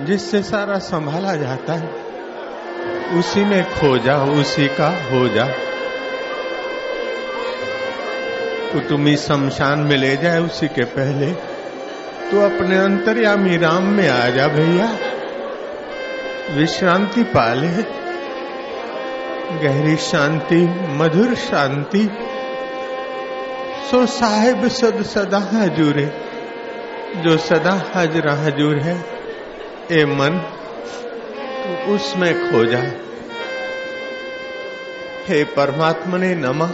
जिससे सारा संभाला जाता है, उसी में खो जा, उसी का हो जा। कुटुम्बी शमशान में ले जाए उसी के पहले। तो अपने अंतर्यामी राम में आ जा भैया। विश्रांति पाले। गहरी शांति, मधुर शांति। सो साहेब सद सदा हजूरे, जो सदा हाजरा हजूर है। ए मन तो उसमें खो जा। हे परमात्मा ने नमा,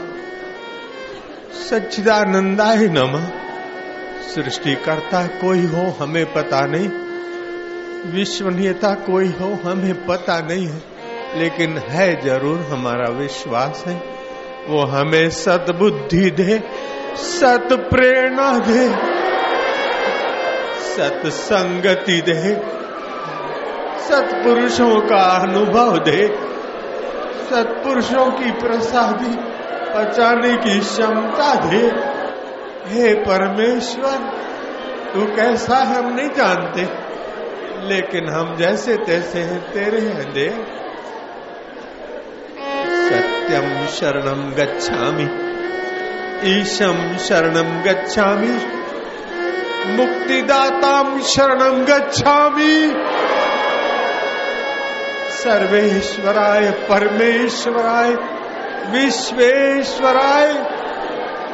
सच्चिदानंदाय नमा। सृष्टिकर्ता कोई हो हमें पता नहीं, विश्वनीयता कोई हो हमें पता नहीं है, लेकिन है ज़रूर हमारा विश्वास है। वो हमें सतबुद्धि दे सत प्रेरणा दे सत संगति दे। सत्पुरुषों का अनुभव दे। सत्पुरुषों की प्रसादी पचाने की क्षमता दे। हे परमेश्वर, तू कैसा है हम नहीं जानते, लेकिन हम जैसे तैसे हैं तेरे हैं दे सत्यम शरणम गच्छामि। ईशम शरणम गच्छामि। मुक्तिदाताम शरणम गच्छामि। सर्वेश्वराय, परमेश्वराय, विश्वेश्वराय,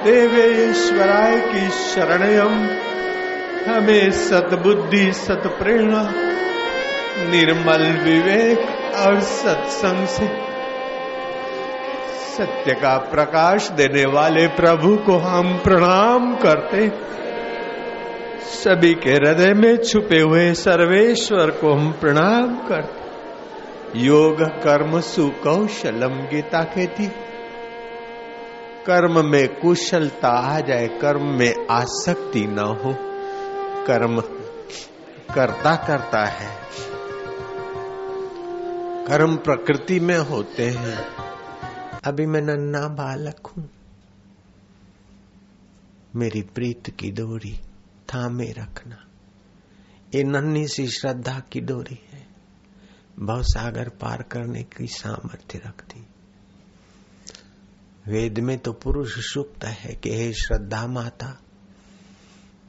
देवेश्वराय की शरणयम हमें सतबुद्धि सत प्रेरणा निर्मल विवेक और सत्संग से सत्य का प्रकाश देने वाले प्रभु को हम प्रणाम करते सभी के हृदय में छुपे हुए सर्वेश्वर को हम प्रणाम करते योग कर्म सुकौशलम गीता कहती, कर्म में कुशलता आ जाए, कर्म में आसक्ति न हो, कर्म करता करता है। कर्म प्रकृति में होते हैं। अभी मैं नन्ना बालक हूँ। मेरी प्रीत की डोरी, थामे रखना। ये नन्ही सी श्रद्धा की डोरी है। भव सागर पार करने की सामर्थ्य रखती। वेद में तो पुरुष सुक्त है कि हे श्रद्धा माता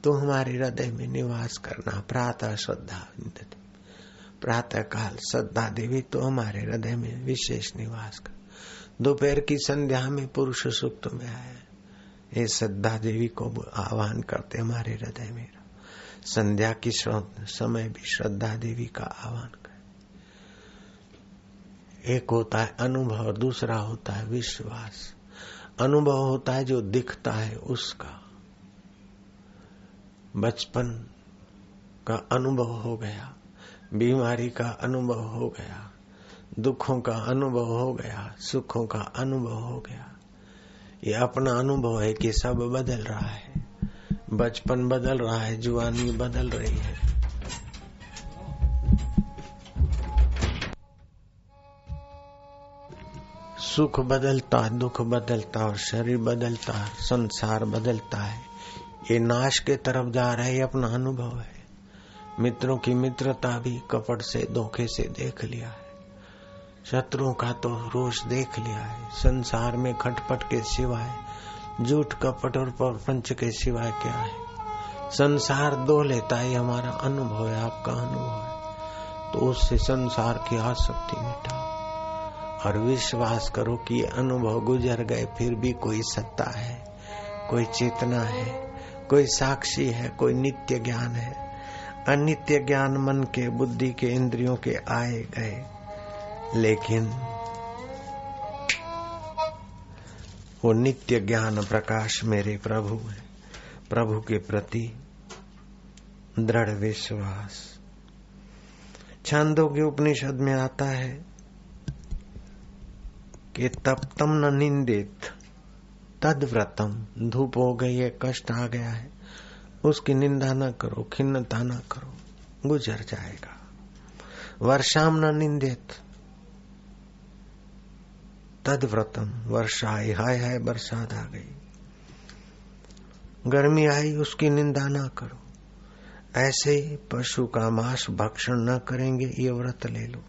तो हमारे हृदय में निवास करना प्रातः श्रद्धा प्रातः काल श्रद्धा देवी तो हमारे हृदय में विशेष निवास कर। दोपहर की संध्या में पुरुष सुक्त में आया। हे श्रद्धा देवी को आह्वान करते हमारे हृदय में संध्या की समय भी श्रद्धा देवी का आह्वान एक होता है अनुभव दूसरा होता है विश्वास। अनुभव होता है जो दिखता है उसका। बचपन का अनुभव हो गया, बीमारी का अनुभव हो गया, दुखों का अनुभव हो गया, सुखों का अनुभव हो गया। ये अपना अनुभव है कि सब बदल रहा है। बचपन बदल रहा है जुआनी बदल रही है। सुख बदलता दुख बदलता और शरीर बदलता संसार बदलता है। ये नाश के तरफ़ जा रहा है, ये अपना अनुभव है। मित्रों की मित्रता भी कपट से, धोखे से देख लिया है। शत्रुओं का तो रोष देख लिया है। संसार में खटपट के सिवाय, झूठ, कपट और प्रपंच के सिवाय क्या है? संसार दो लेता है हमारा अनुभव है, आपका अनुभव है। तो उससे संसार की आसक्ति मिटाओ और विश्वास करो कि अनुभव गुजर गए, फिर भी कोई सत्ता है, कोई चेतना है, कोई साक्षी है, कोई नित्य ज्ञान है। अनित्य ज्ञान मन के, बुद्धि के, इंद्रियों के आए गए। लेकिन वो नित्य ज्ञान प्रकाश मेरे प्रभु है। प्रभु के प्रति दृढ़ विश्वास। छंदों के उपनिषद में आता है कि तप्तम न निंदित। तद व्रतम, धूप हो गई है कष्ट आ गया है। उसकी निंदा न करो, खिन्नता न करो, गुजर जाएगा। वर्षाम न निंदित। तद व्रतम, वर्षा आई, हाय हाय, बरसात आ गई। गर्मी आई, उसकी निंदा ना करो। ऐसे पशु का मांस भक्षण न करेंगे, ये व्रत ले लो।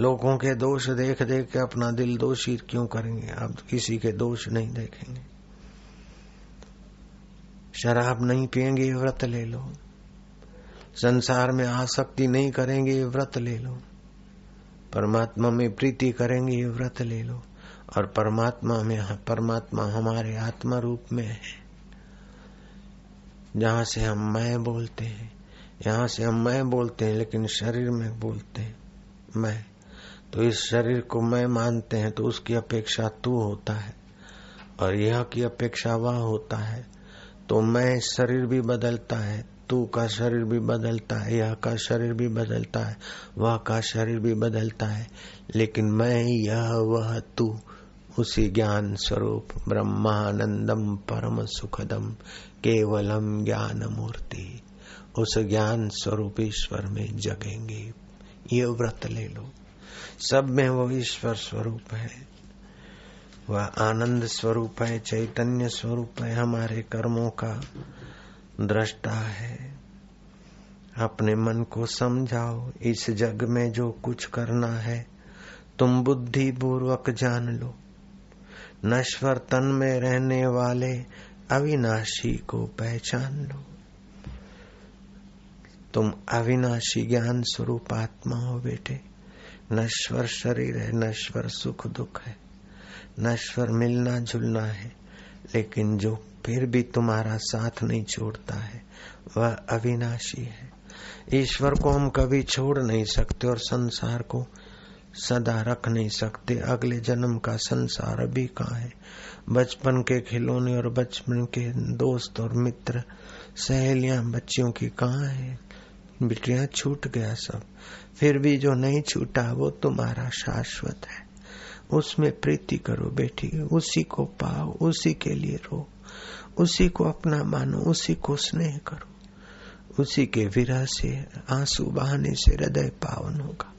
लोगों के दोष देख देख के अपना दिल दोषी क्यों करेंगे? आप किसी के दोष नहीं देखेंगे। शराब नहीं पिएँगे व्रत ले लो। संसार में आसक्ति नहीं करेंगे व्रत ले लो। परमात्मा में प्रीति करेंगे व्रत ले लो। और परमात्मा में, परमात्मा हमारे आत्मा रूप में है। जहाँ से हम मैं बोलते हैं, यहाँ से हम मैं बोलते हैं, लेकिन शरीर में बोलते हैं, मैं। तो इस शरीर को मैं मानते हैं तो उसकी अपेक्षा तू होता है और यह की अपेक्षा वह होता है। तो मैं शरीर भी बदलता है, तू का शरीर भी बदलता है, यह का शरीर भी बदलता है, वह का शरीर भी बदलता है। लेकिन मैं यह वह तू, उसी ज्ञान स्वरूप, ब्रह्मानंदम परम सुखदम, केवलम ज्ञान मूर्ति उस ज्ञान स्वरूप ईश्वर में जगेंगे। ये व्रत ले लो। सब में वो ईश्वर स्वरूप है। वह आनंद स्वरूप है, चैतन्य स्वरूप है, हमारे कर्मों का दृष्टा है। अपने मन को समझाओ, इस जग में जो कुछ करना है, तुम बुद्धि पूर्वक जान लो। नश्वर तन में रहने वाले अविनाशी को पहचान लो। तुम अविनाशी ज्ञान स्वरूप आत्मा हो बेटे। नश्वर शरीर है, नश्वर सुख दुख है। नश्वर मिलना जुलना है, लेकिन जो फिर भी तुम्हारा साथ नहीं छोड़ता है, वह अविनाशी है। ईश्वर को हम कभी छोड़ नहीं सकते और संसार को सदा रख नहीं सकते। अगले जन्म का संसार अभी कहाँ है? बचपन के खिलौने और बचपन के दोस्त और मित्र, सहेलियाँ, बच्चियों की कहाँ है? बिटिया छूट गया सब। फिर भी जो नहीं छूटा, वो तुम्हारा शाश्वत है। उसमें प्रीति करो बेटी, उसी को पाओ, उसी के लिए रो। उसी को अपना मानो, उसी को स्नेह करो। उसी के विरह से, आँसू बहाने से हृदय पावन होगा।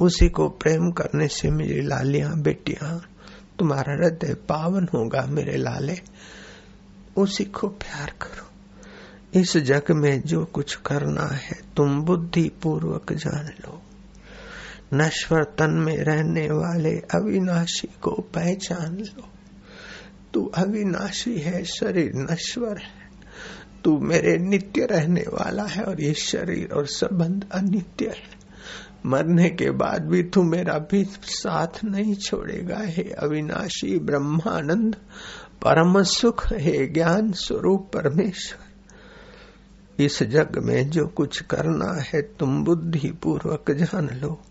उसी को प्रेम करने से मेरी लालियाँ, बेटियाँ, तुम्हारा हृदय पावन होगा मेरे लाले। उसी को प्यार करो। इस जग में जो कुछ करना है, तुम बुद्धि पूर्वक जान लो। नश्वर तन में रहने वाले अविनाशी को पहचान लो। तू अविनाशी है, शरीर नश्वर है। तू मेरे नित्य रहने वाला है और ये शरीर और संबंध अनित्य है। मरने के बाद भी तू मेरा भी साथ नहीं छोड़ेगा। हे अविनाशी ब्रह्मानंद, परम सुख, है ज्ञान स्वरूप परमेश्वर। इस जग में जो कुछ करना है, तुम बुद्धि पूर्वक जान लो।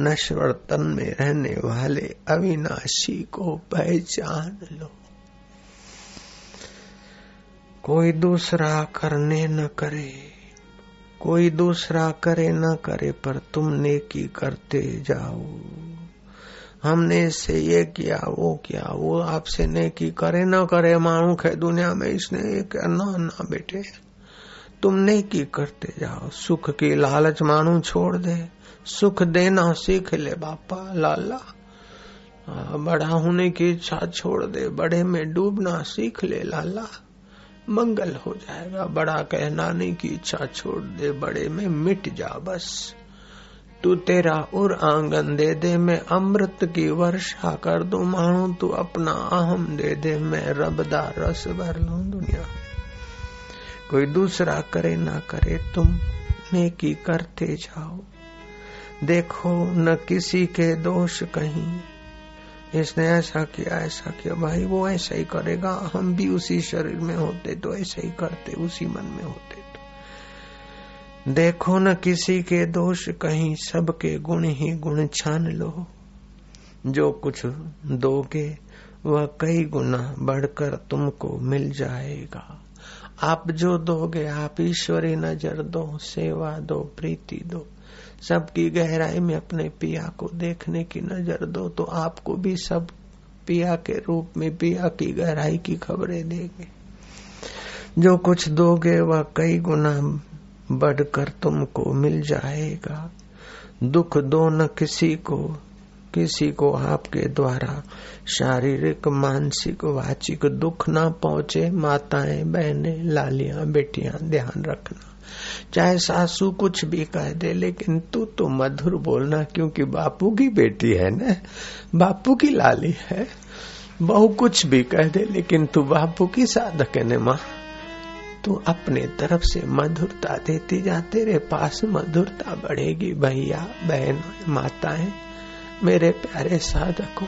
नश्वर तन में रहने वाले अविनाशी को पहचान लो। कोई दूसरा करने न करे, कोई दूसरा करे न करे, पर तुम नेकी करते जाओ। हमने इससे ये किया, वो किया, वो आपसे नेकी करे न करे मानू है दुनिया में, इसने ये किया ना ना बेटे। तुम नेकी करते जाओ। सुख की लालच मानू छोड़ दे। सुख देना सीख ले बापा, लाला। बड़ा होने की इच्छा छोड़ दे। बड़े में डूबना सीख ले, लाला। मंगल हो जाएगा। बड़ा कहनाने की इच्छा छोड़ दे। बड़े में मिट जा बस। तू तेरा उर आँगन दे दे। मैं अमृत की वर्षा कर दू। मानू तू अपना अहम दे दे। मैं रबदा रस भर लू दुनिया। कोई दूसरा करे ना करे, तुम नेकी करते जाओ। देखो न किसी के दोष कहीं। इसने ऐसा किया ऐसा किया। भाई, वो ऐसा ही करेगा। हम भी उसी शरीर में होते तो ऐसा ही करते, उसी मन में होते तो। देखो न किसी के दोष कहीं, सबके गुण ही गुण छान लो। जो कुछ दोगे, वह कई गुना बढ़कर तुमको मिल जाएगा। आप जो दोगे, आप ईश्वरी नज़र दो, सेवा दो, प्रीति दो। सबकी गहराई में अपने पिया को देखने की नज़र दो तो आपको भी सब पिया के रूप में, पिया की गहराई की खबरें देंगे। जो कुछ दोगे, वह कई गुना बढ़कर तुमको मिल जाएगा। दुख दो न किसी को किसी को आपके द्वारा शारीरिक, मानसिक, वाचिक दुख ना पहुँचे, माताएँ, बहनें, लालियाँ, बेटियाँ, ध्यान रखना। चाहे सासू कुछ भी कह दे, लेकिन तू तो मधुर बोलना, क्योंकि बापू की बेटी है ना? बापू की लाली है। बहु कुछ भी कह दे, लेकिन तू बापू की साधक है माँ? तू अपने तरफ़ से मधुरता देती जा, तेरे पास मधुरता बढ़ेगी, भैया, बहन, माताएँ। मेरे प्यारे साधकों,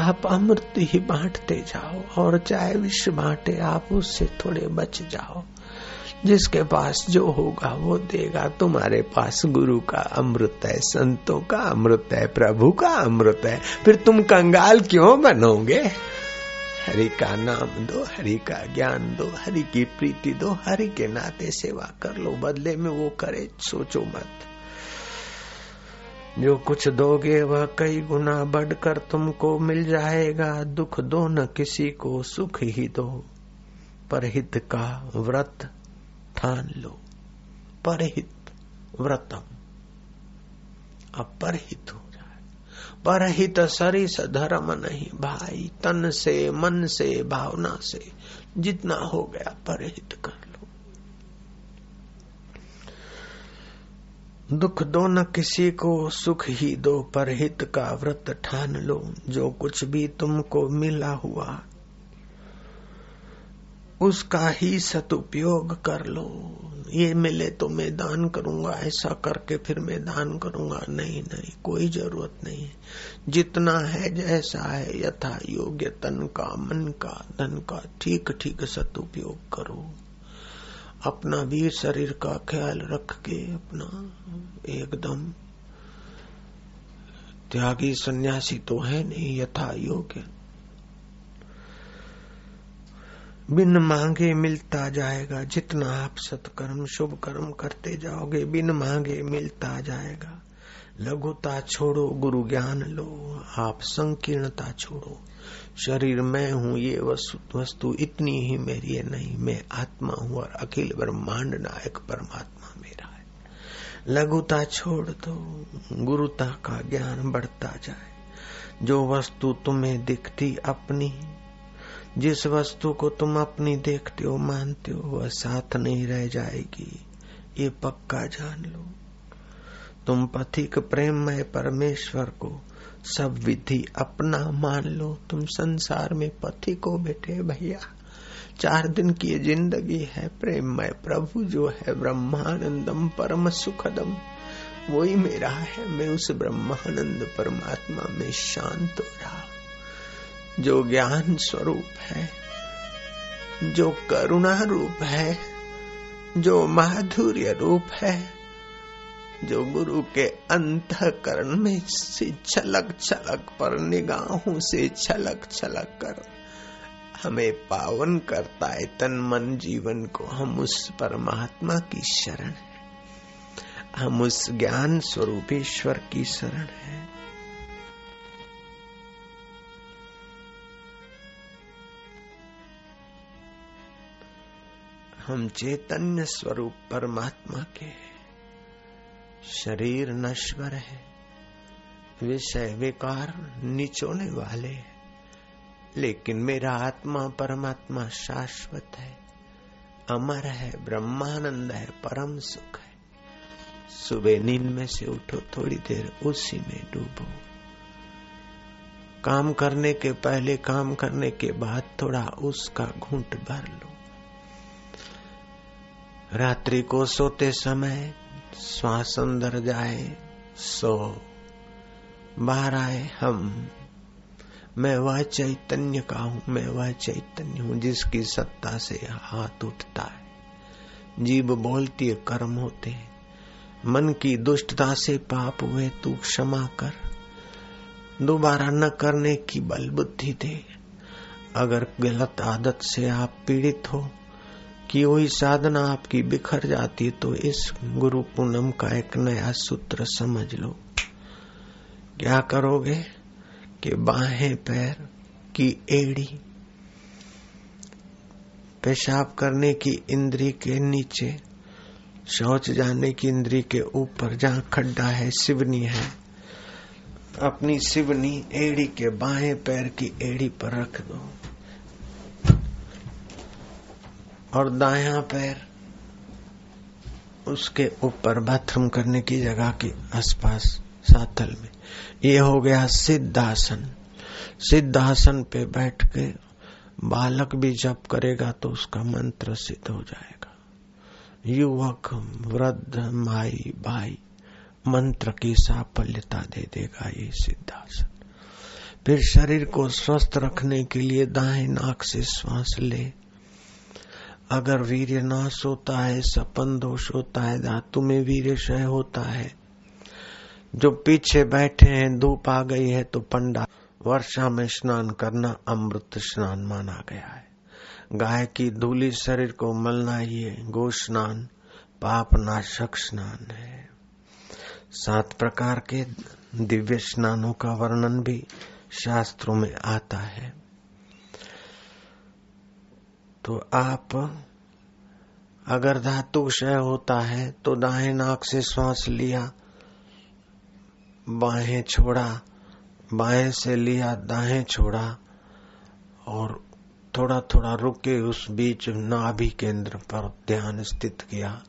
आप अमृत ही बांटते जाओ और चाहे विश्व बांटे, आप उससे थोड़े बच जाओ। जिसके पास जो होगा, वो देगा। तुम्हारे पास गुरु का अमृत है, संतों का अमृत है, प्रभु का अमृत है। फिर तुम कंगाल क्यों बनोगे? हरि का नाम दो, हरि का ज्ञान दो, हरि की प्रीति दो, हरि के नाते सेवा कर लो। बदले में वो करे, सोचो मत। जो कुछ दोगे वह कई गुना बढ़कर तुमको मिल जाएगा। दुख दो न किसी को, सुख ही दो। परहित का व्रत ठान लो। परहित व्रतम। अब परहित हो परहित सरिस धर्म नहीं भाई। तन से, मन से, भावना से जितना हो गया परहित कर। दुख दो न किसी को, सुख ही दो, पर हित का व्रत ठान लो, जो कुछ भी तुमको मिला हुआ। उसका ही सदुपयोग कर लो। ये मिले तो मैं दान करूँगा, ऐसा करके फिर मैं दान करूँगा। नहीं नहीं, कोई ज़रूरत नहीं। है जितना है जैसा है, यथा योग्य तन का, मन का, धन का ठीक ठीक सदुपयोग करो। अपना भी शरीर का ख्याल रख के अपना एकदम त्यागी सन्यासी तो है नहीं, यथा योग्य। बिन मांगे मिलता जाएगा जितना आप सत्कर्म, शुभ कर्म करते जाओगे, बिन मांगे मिलता जाएगा। लघुता छोड़ो, गुरु ज्ञान लो, आप संकीर्णता छोड़ो। शरीर मैं हूँ, ये वस्तु इतनी ही मेरी है, नहीं, मैं आत्मा हूँ और अखिल ब्रह्मांड नायक परमात्मा मेरा है। लघुता छोड़ दो, गुरुता का ज्ञान बढ़ता जाए। जो वस्तु तुम्हें दिखती अपनी, जिस वस्तु को तुम अपनी देखते हो, मानते हो, वह साथ नहीं रह जाएगी, ये पक्का जान लो। तुम पथिक प्रेम में परमेश्वर को सब विधि अपना मान लो। तुम संसार में पथिक हो बैठे भैया। चार दिन की ज़िंदगी है प्रेम में प्रभु जो है ब्रह्मानंदम परम सुखदम। वही मेरा है, मैं उस ब्रह्मानंद परमात्मा में शांत हो रहा। जो ज्ञान स्वरूप है, जो करुणा रूप है, जो माधुर्य रूप है जो गुरु के अंतकरण में से छलक छलक पर निगाहों से छलक छलक कर हमें पावन करता है, तन मन जीवन को। हम उस परमात्मा की शरण है। हम उस ज्ञान स्वरूप ईश्वर की शरण है। हम चैतन्य स्वरूप परमात्मा के शरीर नश्वर है। विषय विकार निचोने वाले लेकिन मेरा आत्मा परमात्मा शाश्वत है। अमर है, ब्रह्मानंद है, परम सुख है। सुबह नींद में से उठो, थोड़ी देर उसी में डूबो। काम करने के पहले, काम करने के बाद थोड़ा उसका घूंट भर लो। रात्रि को सोते समय श्वास अंदर जाए, सो। बाहर आए हम। मैं वह चैतन्य का हूँ, मैं वह चैतन्य हूँ जिसकी सत्ता से हाथ उठता है। जीव बोलती है, कर्म होते हैं। मन की दुष्टता से पाप हुए, तू क्षमा कर। दोबारा न करने की बल बुद्धि दे। अगर गलत आदत से आप पीड़ित हो कि वही साधना आपकी बिखर जाती है तो इस गुरु पूनम का एक नया सूत्र समझ लो। क्या करोगे कि बाहें पैर की एड़ी, पेशाब करने की इंद्री के नीचे, शौच जाने की इंद्री के ऊपर, जहाँ खड्डा है, सिवनी है, अपनी सिवनी एड़ी के बाएँ पैर की एड़ी पर रख दो। और दाया पैर उसके ऊपर बाथरूम करने की जगह के आसपास सातल में। ये हो गया सिद्धासन। सिद्धासन पे बैठ के बालक भी जप करेगा तो उसका मंत्र सिद्ध हो जाएगा। युवक, वृद्ध, माई, भाई, मंत्र की साफल्यता दे देगा ये सिद्धासन। फिर शरीर को स्वस्थ रखने के लिए दाएँ नाक से श्वास ले। अगर वीर्य नाश होता है, सपन दोष होता है, धातु में वीर्य क्षय होता है। जो पीछे बैठे हैं, धूप आ गई है तो पंडा, वर्षा में स्नान करना अमृत स्नान माना गया है। गाय की धूली शरीर को मलना ये गो स्नान, पाप नाशक स्नान है। सात प्रकार के दिव्य स्नानों का वर्णन भी शास्त्रों में आता है। तो आप, अगर धातु क्षय होता है तो दाएँ नाक से श्वास लिया बाहें छोड़ा, बाएँ से लिया, दाएँ छोड़ा, और थोड़ा थोड़ा रुके उस बीच नाभि केंद्र पर ध्यान स्थित किया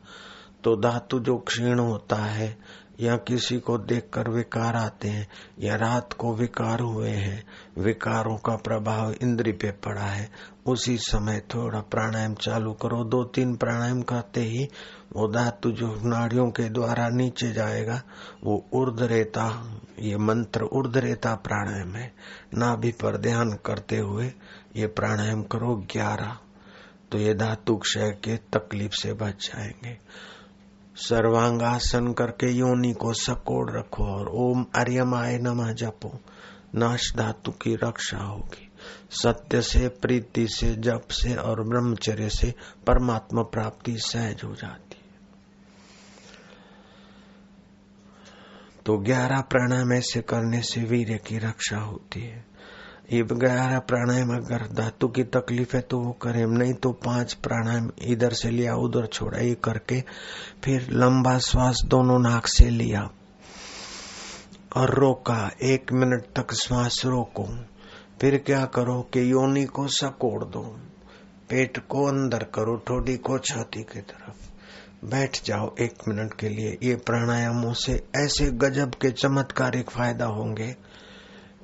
तो धातु जो क्षीण होता है, या किसी को देखकर विकार आते हैं, या रात को विकार हुए हैं, विकारों का प्रभाव इंद्री पे पड़ा है उसी समय थोड़ा प्राणायाम चालू करो। दो तीन प्राणायाम करते ही वो धातु जो नाड़ियों के द्वारा नीचे जाएगा, वो उर्दरेता ये मंत्र उर्द रेता प्राणायाम है। नाभि पर ध्यान करते हुए ये प्राणायाम करो ग्यारह। तो ये धातु क्षय के तकलीफ़ से बच जाएँगे। सर्वांगासन करके योनि को सकोड़ रखो और ओम आर्यमाय नमः जपो। नाश धातु की रक्षा होगी। सत्य से, प्रीति से, जप से और ब्रह्मचर्य से परमात्मा प्राप्ति सहज हो जाती है। तो ग्यारह प्राणायाम ऐसे करने से वीर्य की रक्षा होती है। ये ग्यारह प्राणायाम अगर धातु की तकलीफ़ है तो वो करे नहीं तो पाँच प्राणायाम इधर से लिया, उधर छोड़ा, ये करके फिर लंबा श्वास दोनों नाक से लिया और रोका, एक मिनट तक श्वास रोको। फिर क्या करो कि योनि को सकोड़ दो। पेट को अंदर करो, ठोडी को छाती की तरफ़। बैठ जाओ एक मिनट के लिए। ये प्राणायामों से ऐसे गजब के चमत्कारिक फ़ायदा होंगे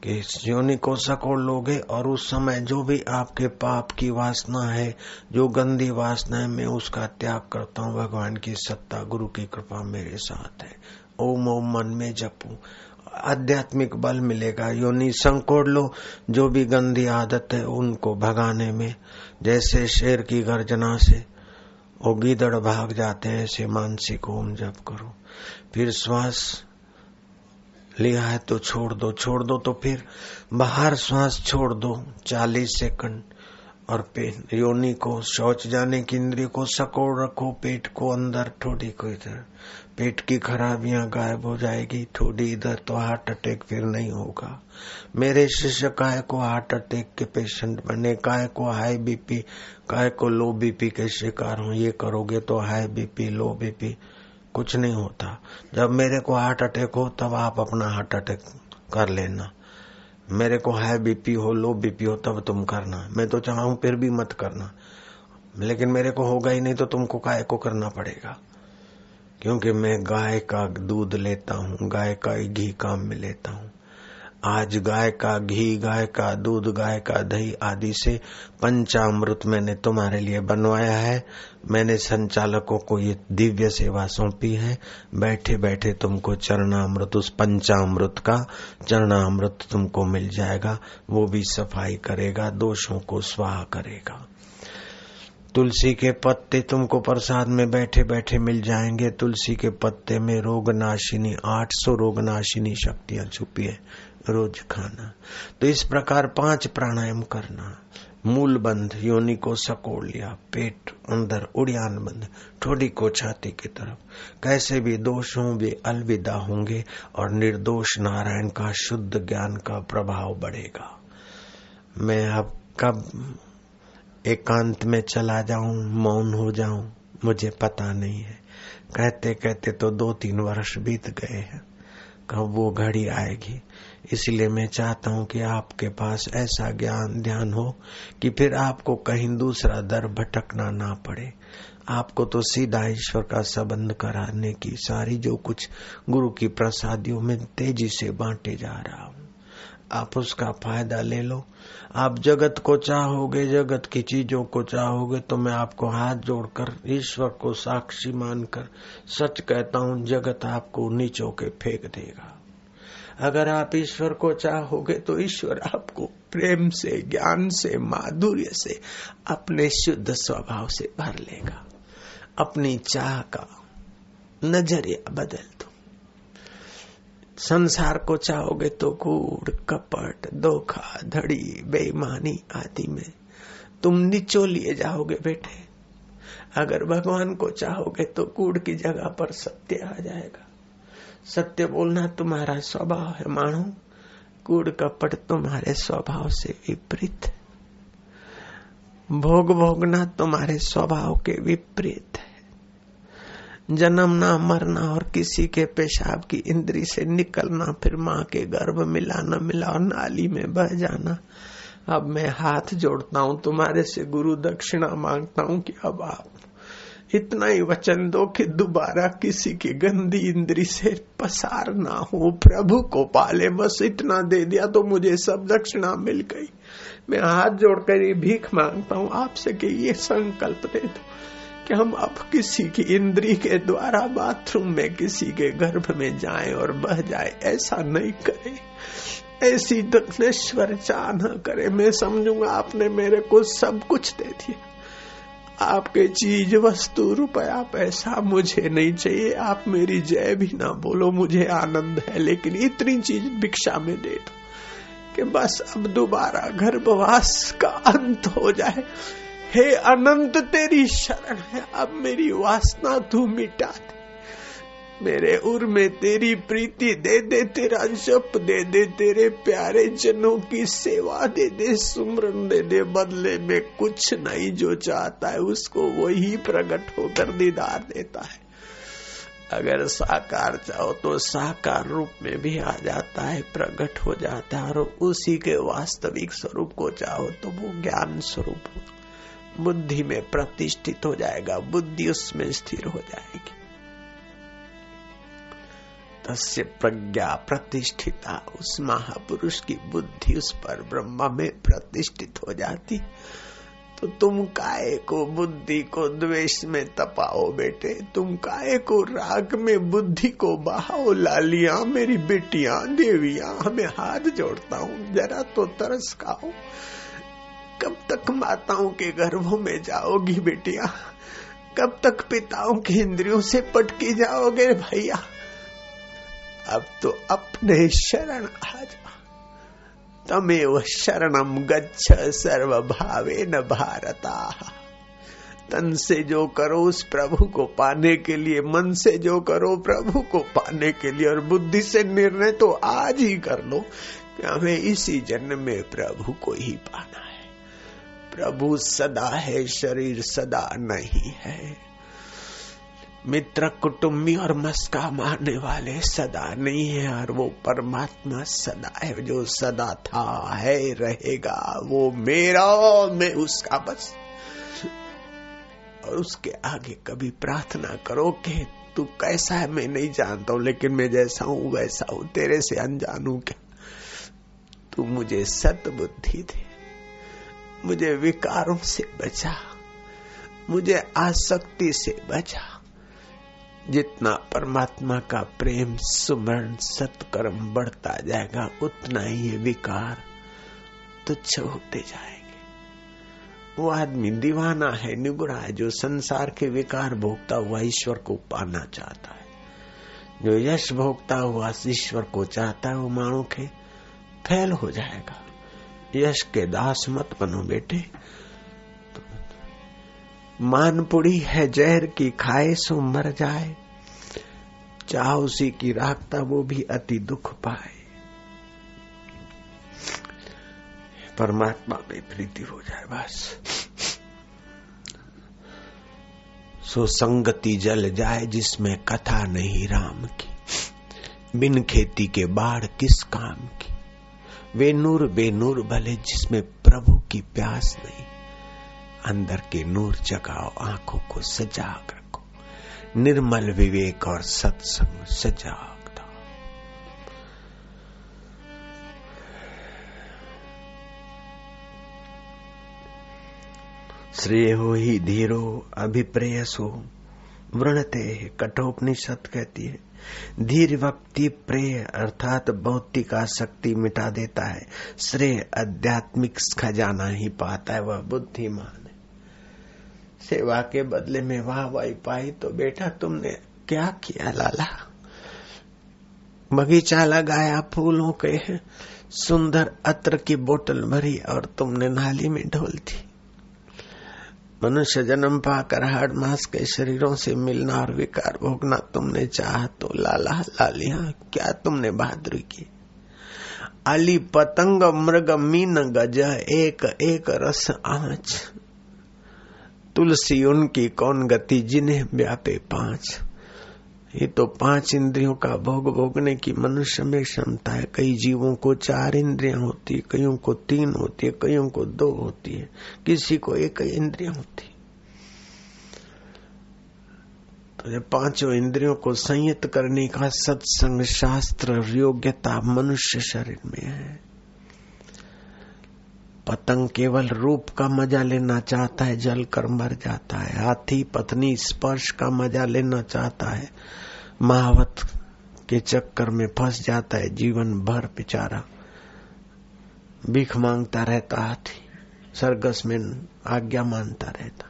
कि योनि को सकोड़ लोगे और उस समय जो भी आपके पाप की वासना है, जो गंदी वासना है, मैं उसका त्याग करता हूँ। भगवान की सत्ता, गुरु की कृपा मेरे साथ है। ओम ओम मन में जपू। आध्यात्मिक बल मिलेगा। योनि संकोड़ लो, जो भी गंदी आदत है, उनको भगाने में। जैसे शेर की गर्जना से वो गीदड़ भाग जाते हैं, ऐसे मानसिक ओम जप करो। फिर श्वास लिया है तो छोड़ दो छोड़ दो तो फिर बाहर श्वास छोड़ दो, चालीस सेकंड। और पेट योनि को शौच जाने की इंद्रिय को सकोड़ रखो, पेट को अंदर, ठोडी को इधर। पेट की खराबियाँ गायब हो जाएगी, थोड़ी इधर तो हार्ट अटैक फिर नहीं होगा। मेरे शिष्य काय को हार्ट अटैक के पेशेंट बने, काय को हाई बीपी काय को लो बीपी के शिकार हो, ये करोगे तो हाई बीपी लो बीपी कुछ नहीं होता। जब मेरे को हार्ट अटैक हो, तब आप अपना हार्ट अटैक कर लेना। मेरे को हाई बीपी हो लो बीपी हो, तब तुम करना। मैं तो चाहूँ फिर भी मत करना। लेकिन मेरे को होगा ही नहीं तो तुमको काय को करना पड़ेगा? क्योंकि मैं गाय का दूध लेता हूँ, गाय का घी काम में लेता हूँ। आज गाय का घी, गाय का दूध, गाय का दही आदि से पंचामृत मैंने तुम्हारे लिए बनवाया है। मैंने संचालकों को ये दिव्य सेवा सौंपी है। बैठे बैठे तुमको चरणामृत, उस पंचामृत का चरणामृत तुमको मिल जाएगा। वो भी सफ़ाई करेगा, दोषों को स्वाह करेगा। तुलसी के पत्ते तुमको प्रसाद में बैठे बैठे मिल जाएँगे। तुलसी के पत्ते में रोग नाशिनी आठ सौ रोग नाशिनी शक्तियाँ छुपी है। रोज खाना। तो इस प्रकार पाँच प्राणायाम करना। मूल बंध योनि को सकोड़ लिया, पेट अंदर उड़ियान बंद, ठोडी को छाती की तरफ़। कैसे भी दोष हो वे अलविदा होंगे और निर्दोष नारायण का शुद्ध ज्ञान का प्रभाव बढ़ेगा। मैं कब एकांत में चला जाऊँ, मौन हो जाऊँ, मुझे पता नहीं है। कहते कहते तो दो तीन वर्ष बीत गए हैं, कब वो घड़ी आएगी। इसलिए मैं चाहता हूँ कि आपके पास ऐसा ज्ञान, ध्यान हो कि फिर आपको कहीं दूसरा दर भटकना ना पड़े। आपको तो सीधा ईश्वर का संबंध कराने की सारी जो कुछ गुरु की प्रसादियों में तेज़ी से बांटे जा रहा हूँ। आप उसका फ़ायदा ले लो। आप जगत को चाहोगे, जगत की चीज़ों को चाहोगे तो मैं आपको हाथ जोड़कर, ईश्वर को साक्षी मानकर, सच कहता हूँ, जगत आपको नीचो के फेंक देगा। अगर आप ईश्वर को चाहोगे तो ईश्वर आपको प्रेम से, ज्ञान से, माधुर्य से, अपने शुद्ध स्वभाव से भर लेगा। अपनी चाह का नज़रिया बदल दो। संसार को चाहोगे तो कूड़ कपट, धोखा, धड़ी, बेईमानी आदि में तुम नीचो लिए जाओगे बेटे। अगर भगवान को चाहोगे तो कूड़ की जगह पर सत्य आ जाएगा। सत्य बोलना तुम्हारा स्वभाव है मानो। कूड़ कपट तुम्हारे स्वभाव से विपरीत भोग भोगना तुम्हारे स्वभाव के विपरीत है। जन्मना मरना और किसी के पेशाब की इंद्री से निकलना, फिर माँ के गर्भ मिला न मिला और नाली में बह जाना। अब मैं हाथ जोड़ता हूँ, तुम्हारे से गुरु दक्षिणा माँगता हूँ कि अब आप इतना ही वचन दो कि दोबारा किसी की गंदी इंद्री से पसार ना हो। प्रभु को पाले, बस इतना दे दिया तो मुझे सब दक्षिणा मिल गई। मैं हाथ जोड़कर ये भीख माँगता हूँ, आपसे कि ये संकल्प दे दो। कि हम अब किसी की इंद्री के द्वारा बाथरूम में किसी के गर्भ में जाएँ और बह जाए, ऐसा नहीं करें। ऐसी दक्षिणेश्वर चाह न करे। मैं समझूँगा आपने मेरे को सब कुछ दे दिया। आपके चीज़ वस्तु रुपया पैसा मुझे नहीं चाहिए। आप मेरी जय भी ना बोलो, मुझे आनंद है, लेकिन इतनी चीज़ भिक्षा में दे दो कि बस अब दोबारा गर्भवास का अंत हो जाए। हे अनंत, तेरी शरण है। अब मेरी वासना तू मिटा दे। मेरे उर में तेरी प्रीति दे दे, तेरा जप दे दे, तेरे प्यारे जनों की सेवा दे दे, सुमरन दे दे, बदले में कुछ नहीं जो चाहता है, उसको वही प्रकट होकर दीदार देता है। अगर साकार चाहो तो साकार रूप में भी आ जाता है, प्रकट हो जाता है, और उसी के वास्तविक स्वरूप को चाहो तो वो ज्ञान स्वरूप होता बुद्धि में प्रतिष्ठित हो जाएगा, बुद्धि उसमें स्थिर हो जाएगी। तस्य प्रज्ञा प्रतिष्ठिता, उस महापुरुष की बुद्धि उस पर ब्रह्म में प्रतिष्ठित हो जाती। तो तुम काय को बुद्धि को द्वेष में तपाओ बेटे? तुम काय को राग में बुद्धि को बहाओ? लालिया मेरी बेटिया, देविया, हमें हाथ जोड़ता हूँ, जरा तो तरस खाओ। कब तक माताओं के गर्भों में जाओगी बेटिया? कब तक पिताओं की इंद्रियों से पटकी जाओगे भैया? अब तो अपने शरण आ जा तमेव शरणम गच्छ सर्व भावे न भारता। तन से जो करो उस प्रभु को पाने के लिए, मन से जो करो प्रभु को पाने के लिए और बुद्धि से निर्णय तो आज ही कर लो कि हमें इसी जन्म में प्रभु को ही पाना है। प्रभु सदा है, शरीर सदा नहीं है। मित्र कुटुम्बी और मस्का मारने वाले सदा नहीं है और वो परमात्मा सदा है, जो सदा था, है, रहेगा, वो मेरा मैं उसका बस। और उसके आगे कभी प्रार्थना करो कि तू कैसा है, मैं नहीं जानता हूँ, लेकिन मैं जैसा हूँ, वैसा हूँ, तेरे से अनजान हूँ क्या? तू मुझे सत बुद्धि दे। मुझे विकारों से बचा, मुझे आसक्ति से बचा। जितना परमात्मा का प्रेम सुमरण सत्कर्म बढ़ता जाएगा, उतना ही ये विकार तुच्छ होते जाएँगे। वो आदमी दीवाना है, निगुरा है, जो संसार के विकार भोगता हुआ ईश्वर को पाना चाहता है। जो यश भोगता हुआ ईश्वर को चाहता है, वो मानो के फैल हो जाएगा। यश के दास मत बनो बेटे। मानपुड़ी है जहर की खाए सो मर जाए। चाह उसी की राखता वो भी अति दुख पाए। परमात्मा में प्रीति हो जाए बस। सो संगति जल जाए जिसमें कथा नहीं राम की। बिन खेती के बाढ़ किस काम की वे नूर बेनूर भले जिसमें प्रभु की प्यास नहीं, अंदर के नूर जगाओ, आँखों को सजाग रखो। निर्मल विवेक और सत्संग श्रेय हो ही धीरो अभिप्रेयसो वृणते कठोपनिषद कहती है। धीर व्यक्ति प्रेय अर्थात भौतिक आसक्ति मिटा देता है। श्रेय आध्यात्मिक खजाना ही पाता है, वह बुद्धिमान है। सेवा के बदले में वाह वाही पाई तो बेटा तुमने क्या किया लाला? बगीचा लगाया, फूलों के सुंदर अत्र की बोतल भरी और तुमने नाली में ढोल दी। मनुष्य जन्म पाकर हर मास के शरीरों से मिलना और विकार भोगना तुमने चाह तो लाला लालिया क्या तुमने बहादुरी की? अली पतंग, मृग, मीन, गज, एक एक रस, आँच। तुलसी उनकी कौन गति, जिन्हें व्यापे पाँच। ये तो पाँच इंद्रियों का भोग भोगने की मनुष्य में क्षमता है। कई जीवों को चार इंद्रियाँ होती है, कईयों को तीन होती है, कईयों को दो होती है। किसी को एक इंद्रिया होती तो ये पाँचों इंद्रियों को संयत करने का सत्संग शास्त्र योग्यता मनुष्य शरीर में है। पतंग केवल रूप का मज़ा लेना चाहता है, जल कर मर जाता है। हाथी, पत्नी, स्पर्श का मज़ा लेना चाहता है। महावत के चक्कर में फंस जाता है जीवन भर बेचारा। भीख माँगता रहता हाथी, सरगस में आज्ञा मानता रहता।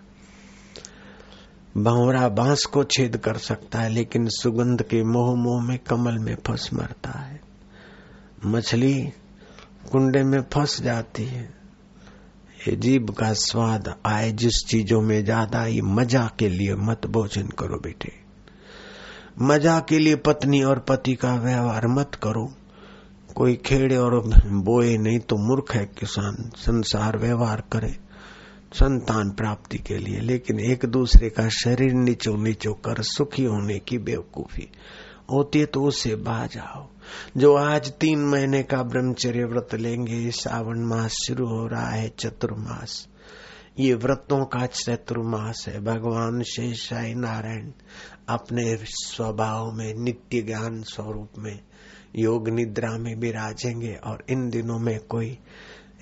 बावरा बाँस को छेद कर सकता है, लेकिन सुगंध के मोह मोह में कमल में फंस मरता है। मछली कुंडे में फंस जाती है। जीव का स्वाद आए जिस चीज़ों में ज़्यादा ये मज़ा के लिए मत भोजन करो बेटे। मज़ा के लिए पत्नी और पति का व्यवहार मत करो। कोई खेड़े और बोए नहीं तो मूर्ख है किसान, संसार व्यवहार करे, संतान प्राप्ति के लिए। लेकिन एक दूसरे का शरीर नीचो नीचो कर सुखी होने की बेवकूफ़ी होती है तो उससे बाह जाओ जो आज तीन महीने का ब्रह्मचर्य व्रत लेंगे सावन मास शुरू हो रहा है, चतुर्मास। ये व्रतों का चतुर्मास है। भगवान शेषाई नारायण अपने स्वभाव में, नित्य ज्ञान स्वरूप में, योग निद्रा में विराजेंगे और इन दिनों में कोई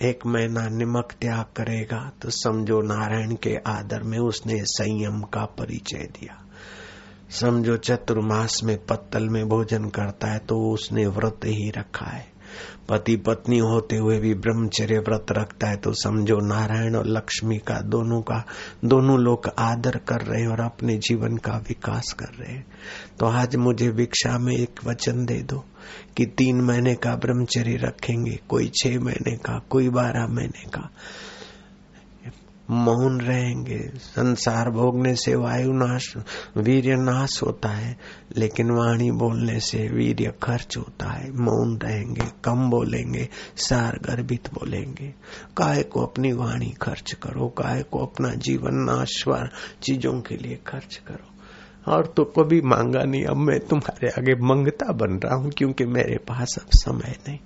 एक महीना निमक त्याग करेगा तो समझो नारायण के आदर में उसने संयम का परिचय दिया। समझो चतुर्मास में पत्तल में भोजन करता है तो उसने व्रत ही रखा है। पति पत्नी होते हुए भी ब्रह्मचर्य व्रत रखता है तो समझो नारायण और लक्ष्मी का दोनों का, दोनों लोग आदर कर रहे हैं और अपने जीवन का विकास कर रहे हैं। तो आज मुझे भिक्षा में एक वचन दे दो कि तीन महीने का ब्रह्मचर्य रखेंगे, कोई छह महीने का, कोई बारह महीने का। मौन रहेंगे। संसार भोगने से वायु नाश, वीर्य नाश होता है, लेकिन वाणी बोलने से वीर्य खर्च होता है। मौन रहेंगे, कम बोलेंगे सार गर्भित बोलेंगे। काय को अपनी वाणी खर्च करो, काय को अपना जीवन नाशवार चीज़ों के लिए खर्च करो। और तो कभी मांगा नहीं। अब मैं तुम्हारे आगे मंगता बन रहा हूँ क्योंकि मेरे पास अब समय नहीं।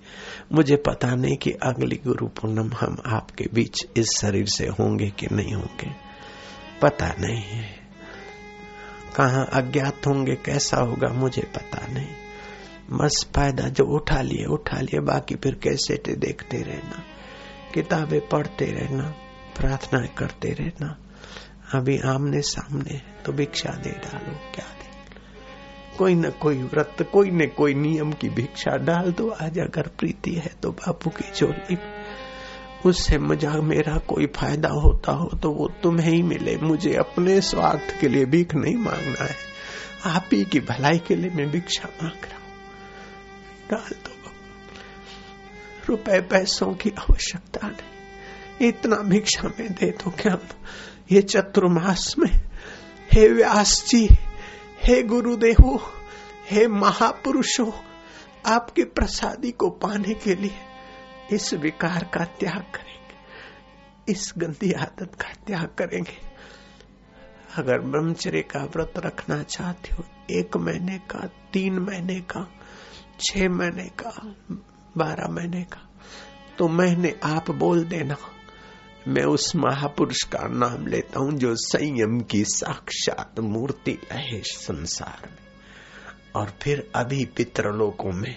मुझे पता नहीं कि अगली गुरु पूनम हम आपके बीच इस शरीर से होंगे कि नहीं होंगे। पता नहीं है। कहा अज्ञात होंगे, कैसा होगा, मुझे पता नहीं। बस फ़ायदा जो उठा लिए उठा लिए, बाकी फिर कैसे देखते रहना। किताबें पढ़ते रहना प्रार्थना करते रहना। अभी आमने सामने है तो भिक्षा दे डालो, क्या दे? कोई न कोई व्रत, कोई न कोई नियम की भिक्षा डाल दो, आज अगर प्रीति है तो बापू की चोली उससे मुझे मेरा कोई फ़ायदा होता हो तो वो तुम्हें ही मिले। मुझे अपने स्वार्थ के लिए भीख नहीं मांगना है। आप ही की भलाई के लिए मैं भिक्षा मांग रहा हूँ। डाल दो रुपए, पैसों की आवश्यकता नहीं। इतना भिक्षा में दे दो, क्या ये चतुर्मास में हे व्यास जी हे गुरुदेव, हे महापुरुषों, आपके प्रसादी को पाने के लिए इस विकार का त्याग करेंगे, इस गंदी आदत का त्याग करेंगे। अगर ब्रह्मचर्य का व्रत रखना चाहते हो, एक महीने का, तीन महीने का, छह महीने का, बारह महीने का तो महीने आप बोल देना। मैं उस महापुरुष का नाम लेता हूँ जो संयम की साक्षात मूर्ति है संसार में। और फिर अभी पितृलोकों में,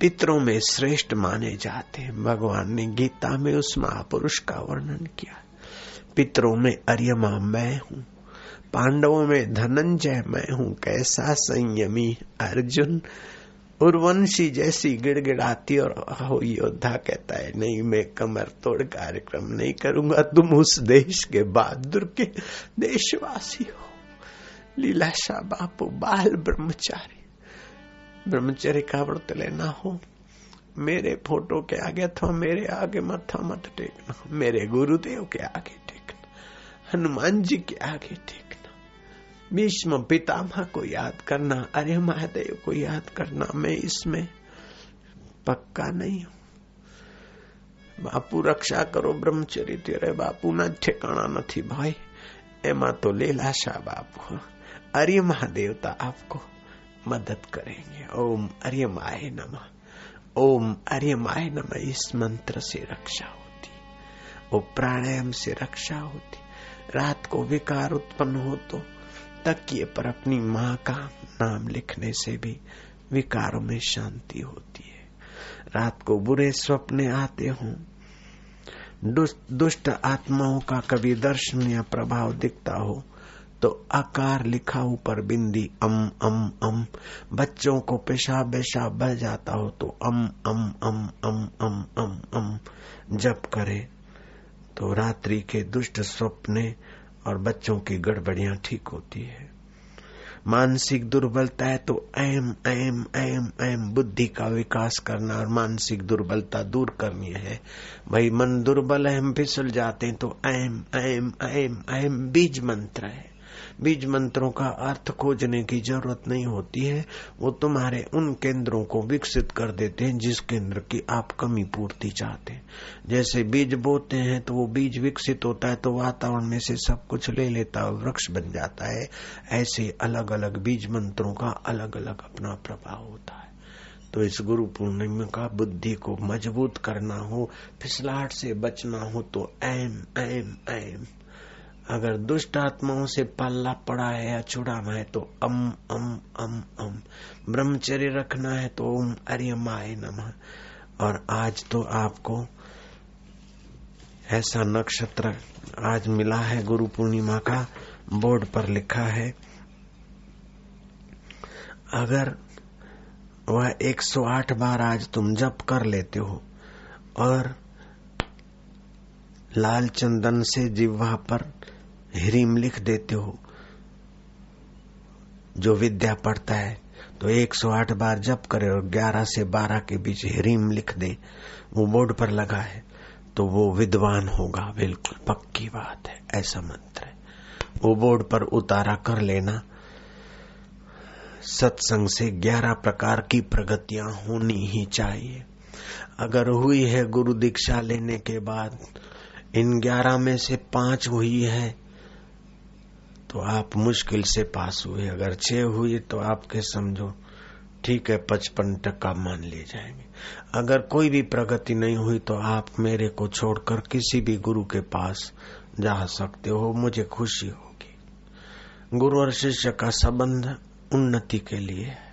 पितरों में श्रेष्ठ माने जाते हैं। भगवान ने गीता में उस महापुरुष का वर्णन किया। पितरों में अर्यमा मैं हूँ, पांडवों में धनंजय मैं हूँ, कैसा संयमी अर्जुन उर्वंशी जैसी गिड़गिड़ाती और हो योद्धा कहता है, नहीं, मैं कमर तोड़ कार्यक्रम नहीं करूँगा। तुम उस देश के बहादुर के देशवासी हो। लीलाशाह बापू, बाल ब्रह्मचारी। ब्रह्मचर्य का व्रत लेना हो। मेरे फ़ोटो के आगे अथवा मेरे आगे मथा मत टेकना। मेरे गुरुदेव के आगे टेकना। हनुमान जी के आगे टेकना। भीष्म पितामह को याद करना, अरे महादेव को याद करना, मैं इसमें पक्का नहीं हूँ। बापू रक्षा करो ब्रह्मचर्य तेरे बापू, ना ठिकाना नहीं भाई। एमा तो लीलाशा बापू अरे महादेवता आपको मदद करेंगे। ओम अर्य माए नम। ओम अर्य माए नम। इस मंत्र से रक्षा होती वो प्राणायाम से रक्षा होती। रात को विकार उत्पन्न हो तो तकिए पर अपनी माँ का नाम लिखने से भी विकारों में शांति होती है। रात को बुरे स्वप्न आते हों। दुष्ट आत्माओं का कभी दर्शन या प्रभाव दिखता हो तो आकार लिखा ऊपर बिंदी अम अम अम। बच्चों को पेशाब पेशाब बह जाता हो तो अम अम अम अम अम अम अम। जप करे तो रात्रि के दुष्ट स्वप्ने और बच्चों की गड़बड़ियाँ ठीक होती है। मानसिक दुर्बलता है तो एम एम एम एम बुद्धि का विकास करना और मानसिक दुर्बलता दूर करनी है। भाई, मन दुर्बल है, हम फिसल जाते हैं तो एम एम एम एम बीज मंत्र है। बीज मंत्रों का अर्थ खोजने की ज़रूरत नहीं होती है। वो तुम्हारे उन केंद्रों को विकसित कर देते हैं जिस केंद्र की आप कमी पूर्ति चाहते हैं। जैसे बीज बोते हैं तो वो बीज विकसित होता है तो वातावरण में से सब कुछ ले लेता है वृक्ष बन जाता है। ऐसे अलग अलग बीज मंत्रों का अलग अलग अपना प्रभाव होता है। तो इस गुरु पूर्णिमा का बुद्धि को मज़बूत करना हो, फिसलाहट से बचना हो तो एम एम एम अगर दुष्ट आत्माओं से पल्ला पड़ा है या छुड़ाना है तो अम अम अम अम। ब्रह्मचर्य रखना है तो ओम अर्यमाय नमः। और आज तो आपको ऐसा नक्षत्र आज मिला है गुरु पूर्णिमा का, बोर्ड पर लिखा है। अगर वह 108 बार आज तुम जप कर लेते हो और लाल चंदन से जिह्वा पर ह्रीम लिख देते हो, जो विद्या पढ़ता है तो 108 बार जप करे और 11 से 12 के बीच ह्रीम लिख दे, वो बोर्ड पर लगा है तो वो विद्वान होगा। बिल्कुल पक्की बात है, ऐसा मंत्र है। वो बोर्ड पर उतारा कर लेना। सत्संग से 11 प्रकार की प्रगतियाँ होनी ही चाहिए। अगर हुई है गुरु दीक्षा लेने के बाद इन 11 में से पाँच हुई है तो आप मुश्किल से पास हुए। अगर छह हुई तो आपके समझो, ठीक है, पचपन टका मान लिए जाएँगे। अगर कोई भी प्रगति नहीं हुई तो आप मेरे को छोड़कर किसी भी गुरु के पास जा सकते हो। मुझे खुशी होगी। गुरु और शिष्य का संबंध उन्नति के लिए है।